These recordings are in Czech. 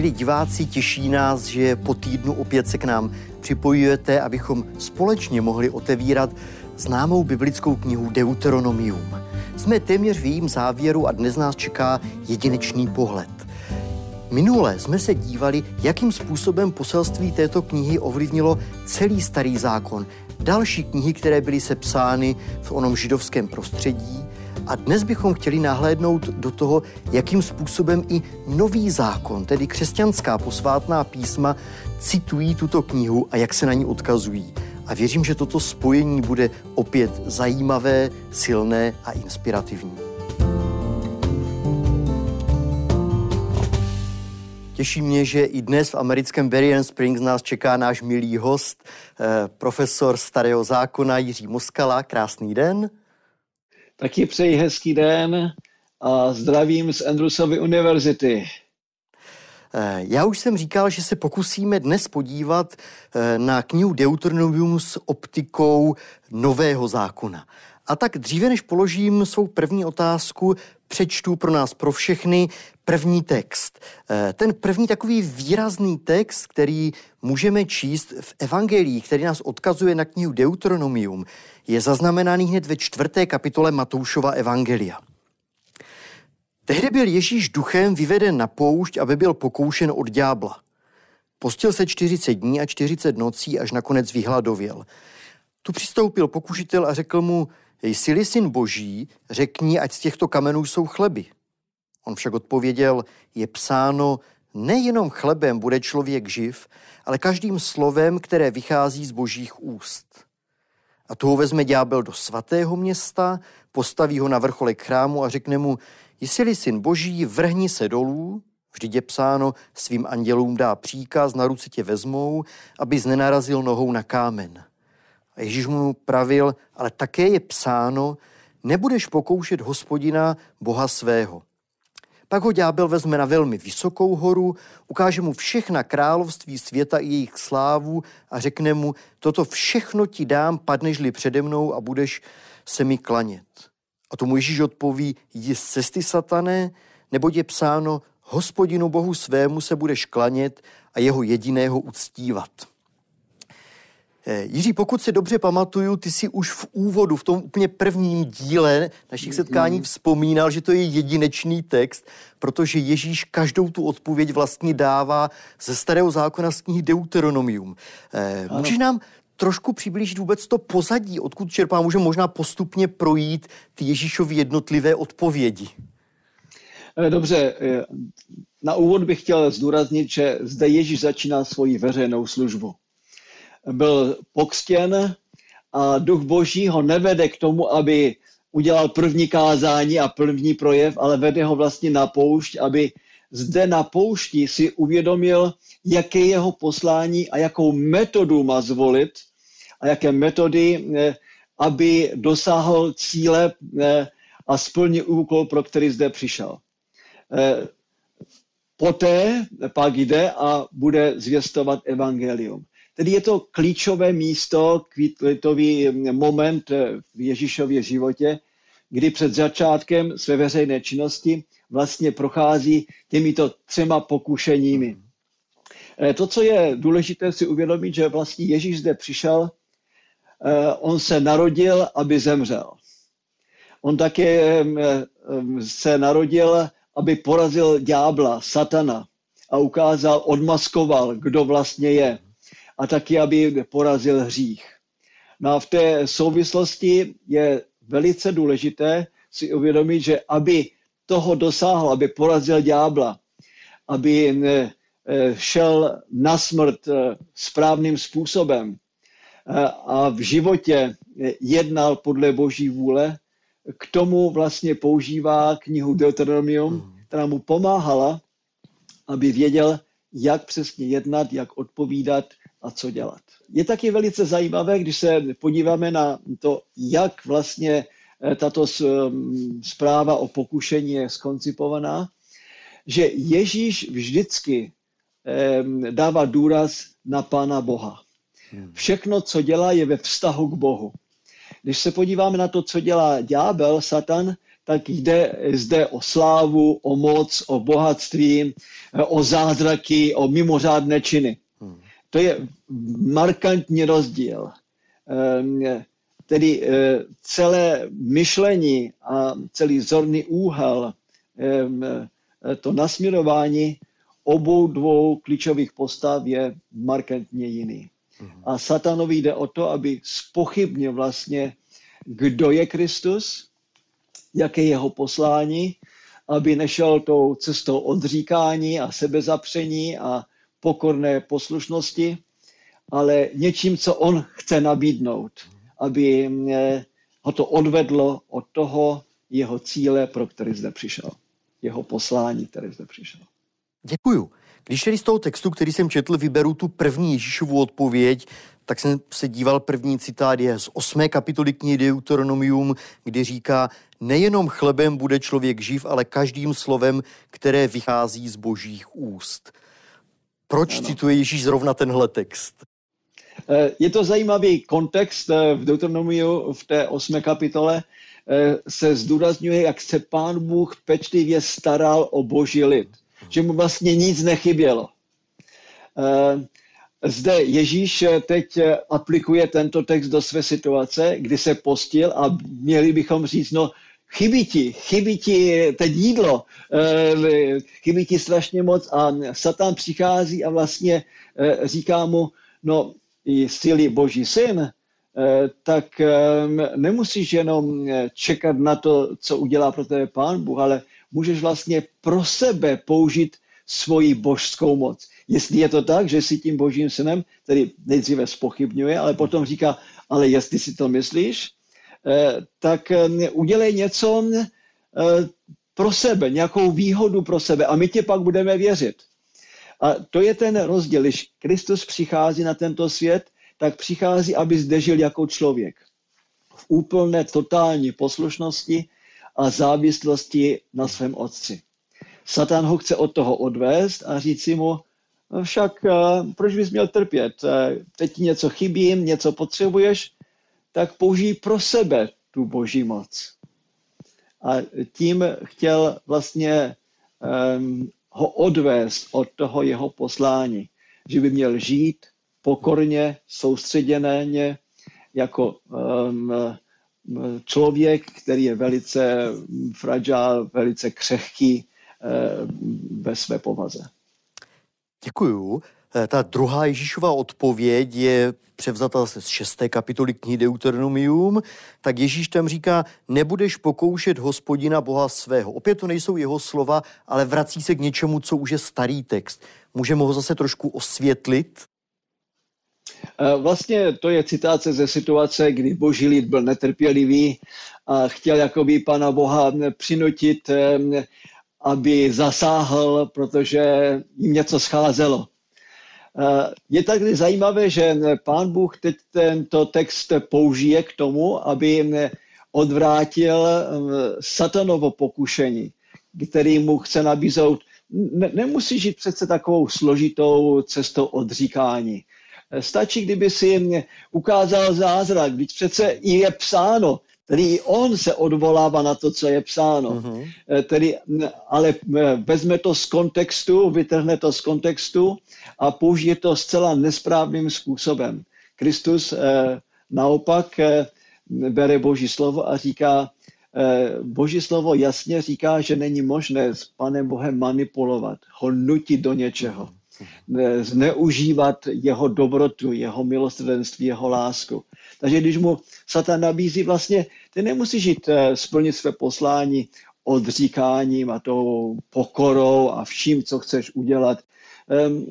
Milí diváci, těší nás, že po týdnu opět se k nám připojujete, abychom společně mohli otevírat známou biblickou knihu Deuteronomium. Jsme téměř v jejím závěru a dnes nás čeká jedinečný pohled. Minule jsme se dívali, jakým způsobem poselství této knihy ovlivnilo celý starý zákon, další knihy, které byly sepsány v onom židovském prostředí, a dnes bychom chtěli nahlédnout do toho, jakým způsobem i nový zákon, tedy křesťanská posvátná písma, citují tuto knihu a jak se na ní odkazují. A věřím, že toto spojení bude opět zajímavé, silné a inspirativní. Těší mě, že i dnes v americkém Berrien Springs nás čeká náš milý host, eh, profesor starého zákona Jiří Moskala. Krásný den. Taky přeji hezký den a zdravím z Andrewsovy univerzity. Eh, já už jsem říkal, že se pokusíme dnes podívat eh, na knihu Deuteronomium s optikou nového zákona. A tak dříve, než položím svou první otázku, přečtu pro nás, pro všechny, první text. Eh, ten první takový výrazný text, který můžeme číst v Evangelii, který nás odkazuje na knihu Deuteronomium, je zaznamenaný hned ve čtvrté kapitole Matoušova Evangelia. Tehdy byl Ježíš duchem vyveden na poušť, aby byl pokoušen od ďábla. Postil se 40 dní a 40 nocí, až nakonec vyhladověl. Tu přistoupil pokušitel a řekl mu, jsi syn boží, řekni, ať z těchto kamenů jsou chleby. On však odpověděl, je psáno, nejenom chlebem bude člověk živ, ale každým slovem, které vychází z božích úst. A toho vezme ďábel do svatého města, postaví ho na vrcholek chrámu a řekne mu, jsi syn boží, vrhni se dolů, vždyť je psáno, svým andělům dá příkaz, na ruce tě vezmou, aby nenarazil nohou na kámen. A Ježíš mu pravil, ale také je psáno, nebudeš pokoušet hospodina, boha svého. Pak ho ďábel vezme na velmi vysokou horu, ukáže mu všechna království světa i jejich slávu a řekne mu, toto všechno ti dám, padnežli přede mnou a budeš se mi klanět. A tomu Ježíš odpoví, jdi z cesty satané, nebo je psáno, hospodinu bohu svému se budeš klanět a jeho jediného uctívat. Eh, Jiří, pokud se dobře pamatuju, ty si už v úvodu, v tom úplně prvním díle našich setkání mm-hmm. vzpomínal, že to je jedinečný text, protože Ježíš každou tu odpověď vlastně dává ze starého zákona z knihy Deuteronomium. Eh, můžeš nám trošku přiblížit vůbec to pozadí, odkud čerpá, můžeme možná postupně projít ty Ježíšovy jednotlivé odpovědi. Eh, dobře, na úvod bych chtěl zdůraznit, že zde Ježíš začíná svoji veřejnou službu byl pokřtěn a duch boží ho nevede k tomu, aby udělal první kázání a první projev, ale vede ho vlastně na poušť, aby zde na poušti si uvědomil, jaké je jeho poslání a jakou metodu má zvolit a jaké metody, eh, aby dosáhl cíle eh, a splnil úkol, pro který zde přišel. Eh, poté pak jde a bude zvěstovat evangelium. Tedy je to klíčové místo, klíčový moment v Ježíšově životě, kdy před začátkem své veřejné činnosti vlastně prochází těmito třema pokušeními. Eh, to, co je důležité si uvědomit, že vlastně Ježíš zde přišel, eh, on se narodil, aby zemřel. On také eh, se narodil, aby porazil ďábla, satana a ukázal, odmaskoval, kdo vlastně je a taky, aby porazil hřích. No a v té souvislosti je velice důležité si uvědomit, že aby toho dosáhl, aby porazil ďábla, aby eh, eh, šel na smrt eh, správným způsobem a v životě jednal podle boží vůle, k tomu vlastně používá knihu Deuteronomium, hmm. která mu pomáhala, aby věděl, jak přesně jednat, jak odpovídat a co dělat. Je taky velice zajímavé, když se podíváme na to, jak vlastně eh, tato mm, zpráva o pokušení je skoncipovaná, že Ježíš vždycky dává důraz na Pána Boha. Hmm. Všechno, co dělá, je ve vztahu k Bohu. Když se podíváme na to, co dělá ďábel, Satan, tak jde zde o slávu, o moc, o bohatství, o zázraky, o mimořádné činy. To je markantní rozdíl. Ehm, tedy eh, celé myšlení a celý zorný úhel, ehm, eh, to nasměrování obou dvou klíčových postav je markantně jiný. Hmm. A satanovi jde o to, aby spochybnil vlastně, kdo je Kristus, jaké je jeho poslání, aby nešel tou cestou odříkání a sebezapření a pokorné poslušnosti, ale něčím, co on chce nabídnout, aby ho to odvedlo od toho jeho cíle, pro který zde přišel. Jeho poslání, které zde přišel. Děkuju. Když tedy z toho textu, který jsem četl, vyberu tu první Ježíšovu odpověď, tak jsem se díval, první citát je z osmé kapitoly knihy Deuteronomium, kdy říká, nejenom chlebem bude člověk živ, ale každým slovem, které vychází z božích úst. Proč ano. cituje Ježíš zrovna tenhle text? Eh, je to zajímavý kontext eh, v Deuteronomiu v té osmé kapitole eh, se zdůrazňuje, jak se pán Bůh pečlivě staral o boží lid. Že mu vlastně nic nechybělo. Zde Ježíš teď aplikuje tento text do své situace, kdy se postil a měli bychom říct, no chybí ti, chybí ti teď jídlo, chybí ti strašně moc a Satan přichází a vlastně říká mu, no jsi boží syn, eh, tak nemusíš jenom eh, čekat na to, co udělá pro tebe pán Bůh, ale můžeš vlastně pro sebe použít svoji božskou moc. Jestli je to tak, že jsi tím božím synem, který nejdříve spochybňuje, ale potom říká, ale jestli si to myslíš, eh, tak ehm, udělej něco pro sebe, nějakou výhodu pro sebe a my tě pak budeme věřit. A to je ten rozdíl. Když Kristus přichází na tento svět, tak přichází, aby zde žil jako člověk. V úplné totální poslušnosti a závislosti na svém otci. Satan ho chce od toho odvést a říct si mu, no však eh, proč bys měl trpět? Eh, teď ti něco chybí, něco potřebuješ, tak použij pro sebe tu boží moc. A tím chtěl vlastně um, ho odvést od toho jeho poslání, že by měl žít pokorně, soustředěně, jako um, člověk, který je velice fragile, velice křehký um, ve své povaze. Děkuju. Eh, ta druhá Ježíšova odpověď je převzata z šesté kapitoly knihy Deuteronomium, tak Ježíš tam říká, nebudeš pokoušet hospodina Boha svého. Opět to nejsou jeho slova, ale vrací se k něčemu, co už je starý text. Můžeme ho zase trošku osvětlit? Eh, vlastně to je citace ze situace, kdy boží lid byl netrpělivý a chtěl jakoby pana Boha přinutit, eh, aby zasáhl, protože jim něco scházelo. Eh, je tak zajímavé, že pán Bůh teď tento text použije k tomu, aby odvrátil satanovo pokušení, který mu chce nabízout. Ne, nemusí žít přece takovou složitou cestou odříkání. Stačí, kdyby si ukázal zázrak, když přece je psáno, tedy on se odvolává na to, co je psáno. Uh-huh. Tedy, ale vezme to z kontextu, vytrhne to z kontextu a použije to zcela nesprávným způsobem. Kristus eh, naopak eh, bere Boží slovo a říká, eh, Boží slovo jasně říká, že není možné s Panem Bohem manipulovat, ho nutit do něčeho. Uh-huh zneužívat jeho dobrotu, jeho milosrdenství, jeho lásku. Takže když mu Satan nabízí vlastně, ty nemusíš žít eh, splnit své poslání odříkáním a tou pokorou a vším, co chceš udělat. Ehm,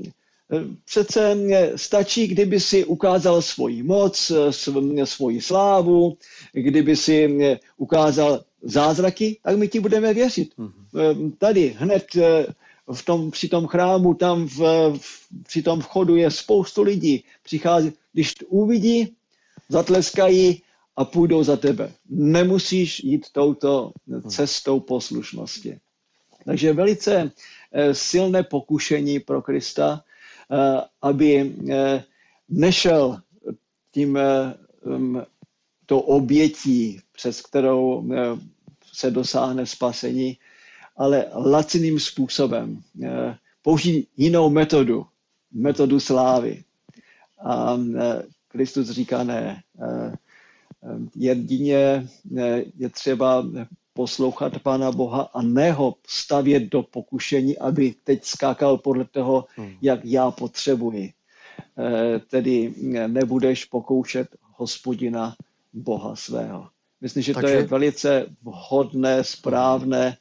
eh, přece stačí, kdyby si ukázal svoji moc, eh, svoji slávu, kdyby si ukázal zázraky, tak my ti budeme věřit. Mm-hmm. Tady hned v tom, při tom chrámu, tam v, v, při tom vchodu je spoustu lidí. Přichází, když uvidí, zatleskají a půjdou za tebe. Nemusíš jít touto cestou poslušnosti. Takže velice eh, silné pokušení pro Krista, eh, aby eh, nešel tím tou obětí, přes kterou se dosáhne spasení, ale laciným způsobem. Použít jinou metodu, metodu slávy. A Kristus říká ne. Jedině je třeba poslouchat Pána Boha a ne ho stavět do pokušení, aby teď skákal podle toho, hmm. jak já potřebuji. Eh, tedy nebudeš pokoušet hospodina Boha svého. Myslím, že Takže... to je velice vhodné, správné,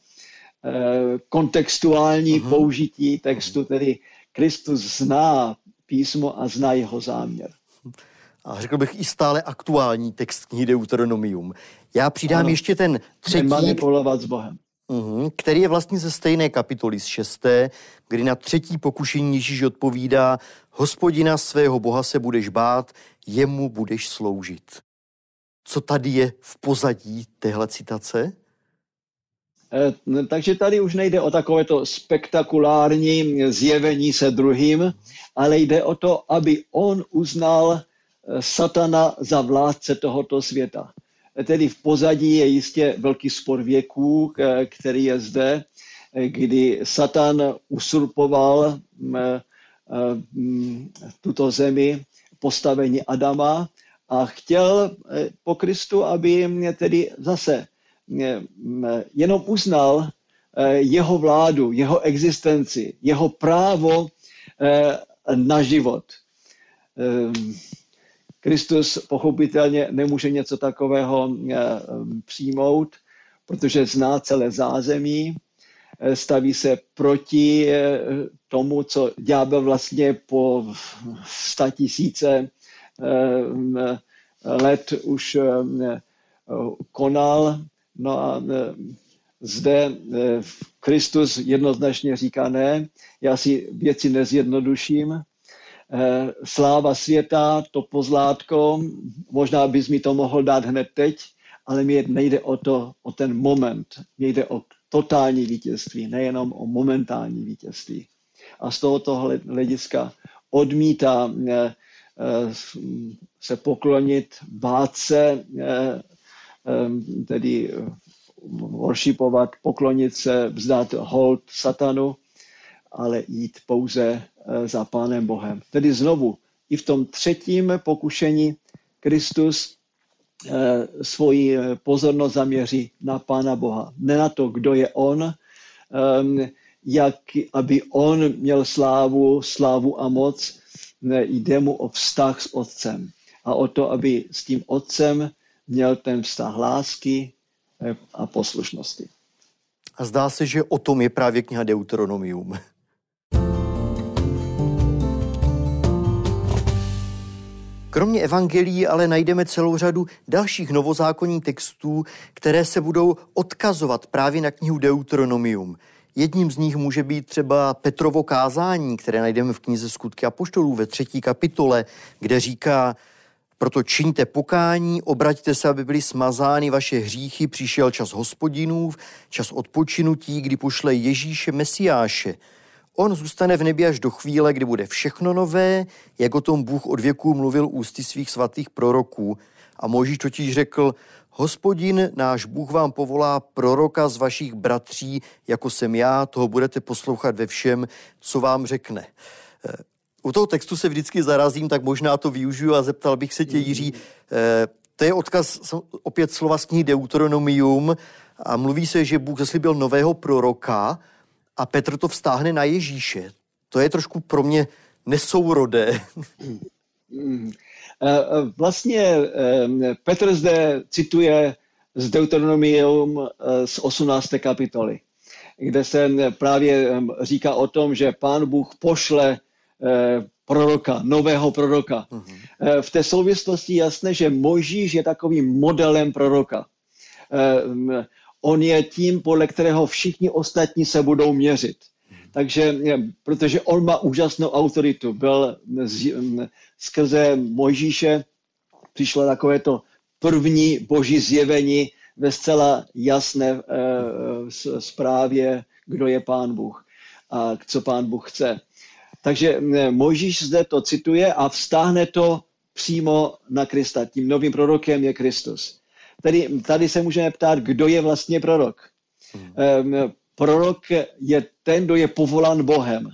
eh, kontextuální uh-huh. použití textu, tedy Kristus zná písmo a zná jeho záměr. A řekl bych i stále aktuální text knihy Deuteronomium. Já přidám ano. ještě ten třetí... Manipulovat s Bohem. Uh-huh, který je vlastně ze stejné kapitoly z šesté, kdy na třetí pokušení Ježíš odpovídá, hospodina svého Boha se budeš bát, jemu budeš sloužit. Co tady je v pozadí téhle citace? E, takže tady už nejde o takovéto spektakulární zjevení se druhým, ale jde o to, aby on uznal satana za vládce tohoto světa. Tedy v pozadí je jistě velký spor věků, který je zde, kdy Satan usurpoval tuto zemi postavení Adama a chtěl po Kristu, aby mě tedy zase jenom uznal jeho vládu, jeho existenci, jeho právo na život. Kristus pochopitelně nemůže něco takového eh, přijmout, protože zná celé zázemí, eh, staví se proti eh, tomu, co ďábel vlastně po sta tisíce let už konal. No a zde Kristus jednoznačně říká ne, já si věci nezjednoduším, sláva světa, to pozlátko, možná bys mi to mohl dát hned teď, ale mě nejde o to, o ten moment, mě jde o totální vítězství, nejenom o momentální vítězství. A z tohoto hlediska odmítá eh, eh, se poklonit, bát se, tedy worshipovat, poklonit se, vzdát hold satanu, ale jít pouze Eh, za Pánem Bohem. Tedy znovu, i v tom třetím pokušení Kristus eh, svoji eh, pozornost zaměří na Pána Boha. Ne na to, kdo je On, ehm, jak, aby On měl slávu, slávu a moc, ne, jde mu o vztah s Otcem a o to, aby s tím Otcem měl ten vztah lásky a poslušnosti. A zdá se, že o tom je právě kniha Deuteronomium. Kromě evangelií ale najdeme celou řadu dalších novozákonních textů, které se budou odkazovat právě na knihu Deuteronomium. Jedním z nich může být třeba Petrovo kázání, které najdeme v knize Skutky apoštolů ve třetí kapitole, kde říká, proto čiňte pokání, obraťte se, aby byly smazány vaše hříchy, přišel čas hospodinův, čas odpočinutí, kdy pošle Ježíše Mesiáše – On zůstane v nebi až do chvíle, kdy bude všechno nové, jak o tom Bůh od věků mluvil ústy svých svatých proroků. A Možíš totiž řekl, hospodin, náš Bůh vám povolá proroka z vašich bratří, jako jsem já, toho budete poslouchat ve všem, co vám řekne. Eh, u toho textu se vždycky zarazím, tak možná to využiju a zeptal bych se tě, Jiří, eh, to je odkaz opět slova z knihy Deuteronomium a mluví se, že Bůh zaslíbil nového proroka, a Petr to vztáhne na Ježíše. To je trošku pro mě nesourodé. Hmm. Eh, eh, vlastně eh, Petr zde cituje z Deuteronomium z 18. kapitoly, kde se právě říká o tom, že pán Bůh pošle proroka, nového proroka. Uh-huh. V té souvislosti jasné, že Možíš je takovým modelem proroka on je tím, podle kterého všichni ostatní se budou měřit. Takže, protože on má úžasnou autoritu, byl z, skrze Mojžíše přišlo takové to první boží zjevení ve zcela jasné e, zprávě, kdo je pán Bůh a co pán Bůh chce. Takže Mojžíš zde to cituje a vztáhne to přímo na Krista. Tím novým prorokem je Kristus. Tady, tady se můžeme ptát, kdo je vlastně prorok. Hmm. Prorok je ten, kdo je povolán Bohem.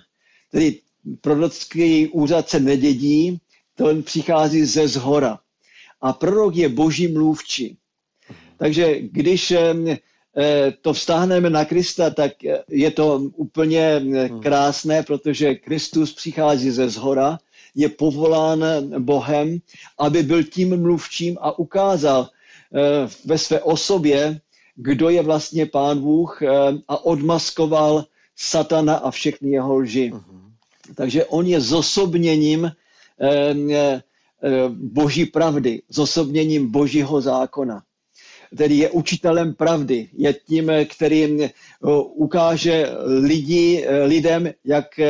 Tedy prorocký úřad se nedědí, to přichází ze zhora. A prorok je boží mluvčí. Takže když eh, to vztáhneme na Krista, tak je to úplně hmm. krásné, protože Kristus přichází ze zhora, je povolán Bohem, aby byl tím mluvčím a ukázal eh, ve své osobě, kdo je vlastně pán Bůh eh, a odmaskoval satana a všechny jeho lži. Uh-huh. Takže on je zosobněním eh, boží pravdy, zosobněním božího zákona. Tedy je učitelem pravdy, je tím, který ukáže lidi, lidem, jak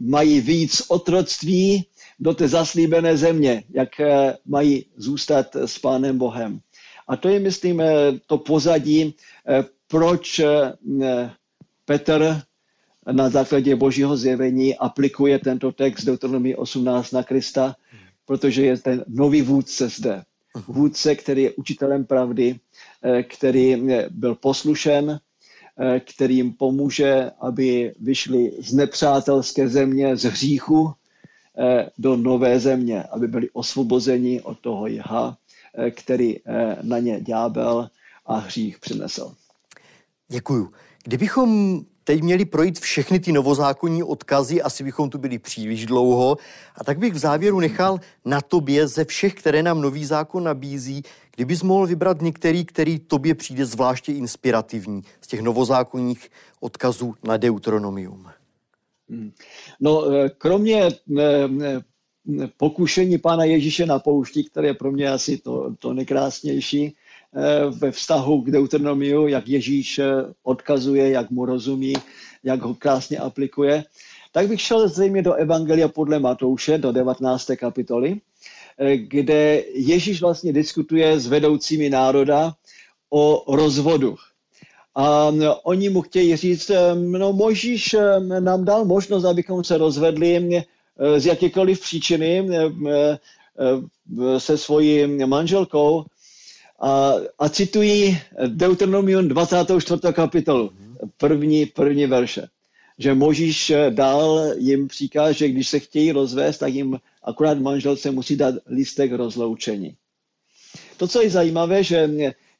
mají víc otroctví do té zaslíbené země, jak mají zůstat s Pánem Bohem. A to je, myslím, eh, to pozadí, eh, proč eh, Petr na základě božího zjevení aplikuje tento text Deuteronomii 18 na Krista, protože je ten nový vůdce zde. Vůdce, který je učitelem pravdy, který byl poslušen, který jim pomůže, aby vyšli z nepřátelské země, z hříchu do nové země, aby byli osvobozeni od toho jha Eh, který eh, na ně ďábel a hřích přinesl. Děkuju. Kdybychom teď měli projít všechny ty novozákonní odkazy, asi bychom tu byli příliš dlouho. A tak bych v závěru nechal na tobě ze všech, které nám nový zákon nabízí, kdybys mohl vybrat některý, který tobě přijde zvláště inspirativní z těch novozákonních odkazů na Deuteronomium. Hmm. No, eh, kromě pokušení Pána Ježíše na poušti, které je pro mě asi to, to nejkrásnější eh, ve vztahu k Deuteronomiu, jak Ježíš eh, odkazuje, jak mu rozumí, jak ho krásně aplikuje, tak bych šel zřejmě do Evangelia podle Matouše, do 19. kapitoly, eh, kde Ježíš vlastně diskutuje s vedoucími národa o rozvodu. A oni mu chtějí říct, no Možíš nám dal možnost, abychom se rozvedli z jakékoliv příčiny se svojí manželkou a, a citují Deuteronomium 24. kapitolu, první, první verše, že Možíš dal jim příkaz, že když se chtějí rozvést, tak jim akorát manželce musí dát lístek rozloučení. To, co je zajímavé, že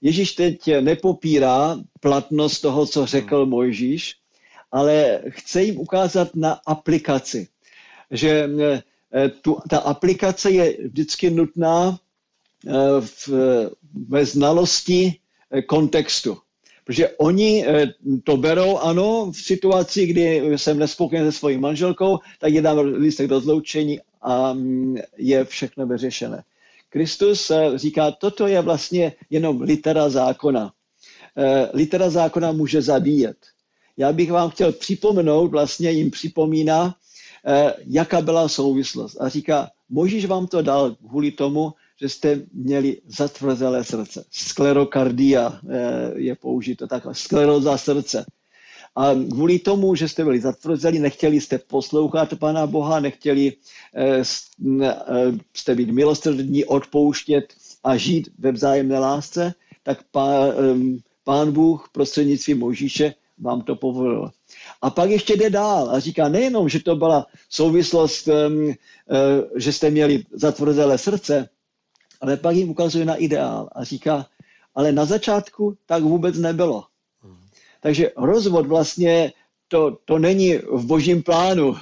Ježíš teď nepopírá platnost toho, co řekl Mojžíš, ale chce jim ukázat na aplikaci že eh, tu, ta aplikace je vždycky nutná eh, v, ve znalosti eh, kontextu. Protože oni to berou, ano, v situaci, kdy jsem nespokojen se svojí manželkou, tak je dám lístek do zloučení a mm, je všechno vyřešené. Kristus říká, toto je vlastně jenom litera zákona. Litera zákona může zabíjet. Já bych vám chtěl připomenout, vlastně jim připomíná, Eh, jaká byla souvislost. A říká, Možíš vám to dal kvůli tomu, že jste měli zatvrzelé srdce. Sklerokardia eh, je použito takhle, skleroza srdce. A kvůli tomu, že jste byli zatvrzeli, nechtěli jste poslouchat Pana Boha, nechtěli eh, jste být milosrdní, odpouštět a žít ve vzájemné lásce, tak pán Bůh prostřednictvím Možíše vám to povolil. A pak ještě jde dál a říká nejenom, že to byla souvislost, uh, že jste měli zatvrzelé srdce, ale pak jim ukazuje na ideál a říká, ale na začátku tak vůbec nebylo. Takže rozvod vlastně to, to není v božím plánu.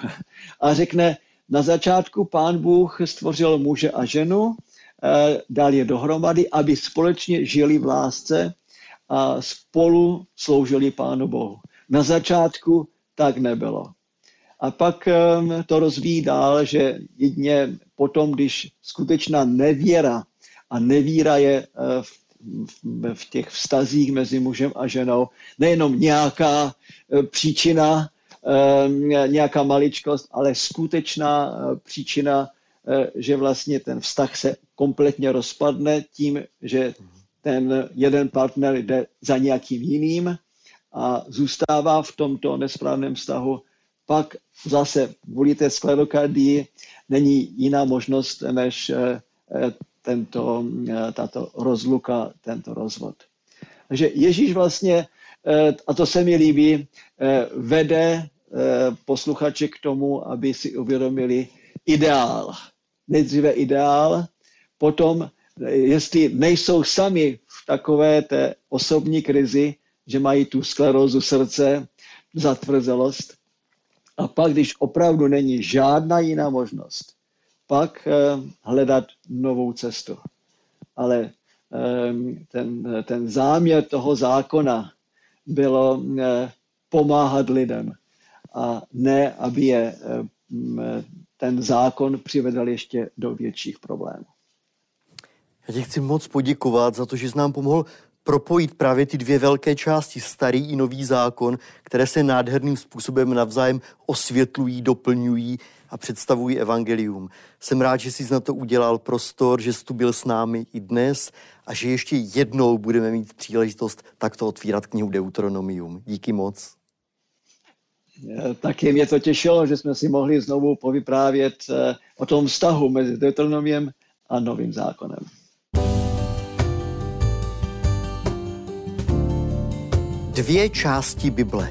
A řekne, na začátku pán Bůh stvořil muže a ženu, eh, dal je dohromady, aby společně žili v lásce a spolu sloužili Pánu Bohu. Na začátku tak nebylo. A pak to rozvíjí dál, že jedině potom, když skutečná nevěra a nevíra je eh, v, v, těch vztazích mezi mužem a ženou, nejenom nějaká eh, příčina, nějaká maličkost, ale skutečná eh, příčina, že vlastně ten vztah se kompletně rozpadne tím, že ten jeden partner jde za nějakým jiným a zůstává v tomto nesprávném vztahu, pak zase kvůli té sklerokardii není jiná možnost, než tento, tato rozluka, tento rozvod. Takže Ježíš vlastně, a to se mi líbí, vede posluchače k tomu, aby si uvědomili ideál. Nejdříve ideál, potom, jestli nejsou sami v takové té osobní krizi, že mají tu sklerózu srdce, zatvrzelost, a pak, když opravdu není žádná jiná možnost, pak eh, hledat novou cestu. Ale ehm, ten, ten záměr toho zákona bylo eh, pomáhat lidem a ne, aby je eh, ten zákon přivedl ještě do větších problémů. Já ti chci moc poděkovat za to, že jsi nám pomohl propojit právě ty dvě velké části, starý i nový zákon, které se nádherným způsobem navzájem osvětlují, doplňují a představují evangelium. Jsem rád, že jsi na to udělal prostor, že jsi tu byl s námi i dnes a že ještě jednou budeme mít příležitost takto otvírat knihu Deuteronomium. Díky moc. Taky mě to těšilo, že jsme si mohli znovu povyprávět eh, o tom vztahu mezi Deuteronomiem a novým zákonem. Dvě části Bible.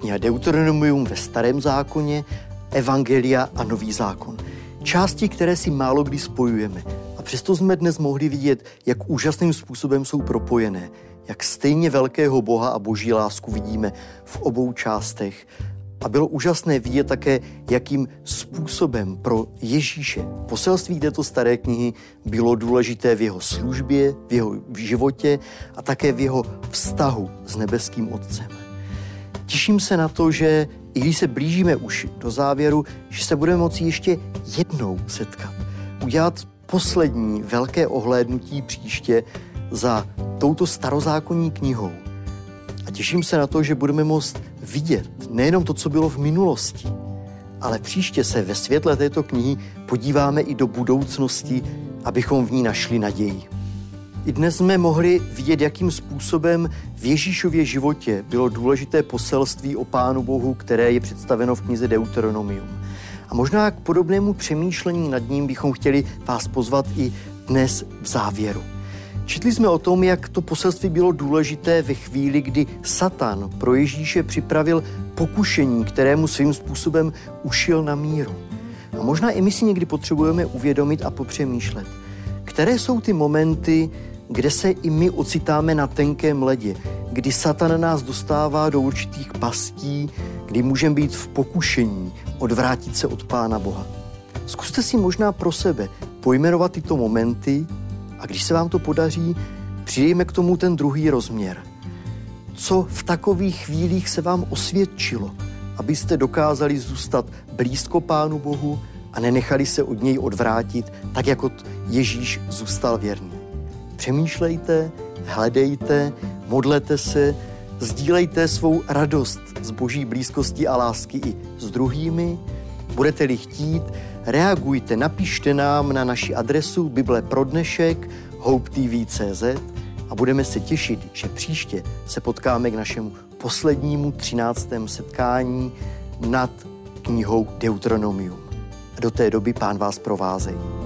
Kniha Deuteronomium ve starém zákoně, Evangelia a Nový zákon. Části, které si málo kdy spojujeme. A přesto jsme dnes mohli vidět, jak úžasným způsobem jsou propojené, jak stejně velkého Boha a boží lásku vidíme v obou částech a bylo úžasné vidět také, jakým způsobem pro Ježíše poselství této staré knihy bylo důležité v jeho službě, v jeho životě a také v jeho vztahu s nebeským Otcem. Těším se na to, že i když se blížíme už do závěru, že se budeme moci ještě jednou setkat. Udělat poslední velké ohlédnutí příště za touto starozákonní knihou. Těším se na to, že budeme moct vidět nejenom to, co bylo v minulosti, ale příště se ve světle této knihy podíváme i do budoucnosti, abychom v ní našli naději. I dnes jsme mohli vidět, jakým způsobem v Ježíšově životě bylo důležité poselství o Pánu Bohu, které je představeno v knize Deuteronomium. A možná k podobnému přemýšlení nad ním bychom chtěli vás pozvat i dnes v závěru. Četli jsme o tom, jak to poselství bylo důležité ve chvíli, kdy Satan pro Ježíše připravil pokušení, kterému svým způsobem ušil na míru. A možná i my si někdy potřebujeme uvědomit a popřemýšlet, které jsou ty momenty, kde se i my ocitáme na tenkém ledě, kdy Satan nás dostává do určitých pastí, kdy můžeme být v pokušení odvrátit se od Pána Boha. Zkuste si možná pro sebe pojmenovat tyto momenty a když se vám to podaří, přidejme k tomu ten druhý rozměr. Co v takových chvílích se vám osvědčilo, abyste dokázali zůstat blízko Pánu Bohu a nenechali se od něj odvrátit, tak jako Ježíš zůstal věrný. Přemýšlejte, hledejte, modlete se, sdílejte svou radost z boží blízkosti a lásky i s druhými. Budete-li chtít, reagujte, napište nám na naši adresu Bible pro dnešek hopetv.cz a budeme se těšit, že příště se potkáme k našemu poslednímu třináctém setkání nad knihou Deuteronomium. A do té doby pán vás provázej.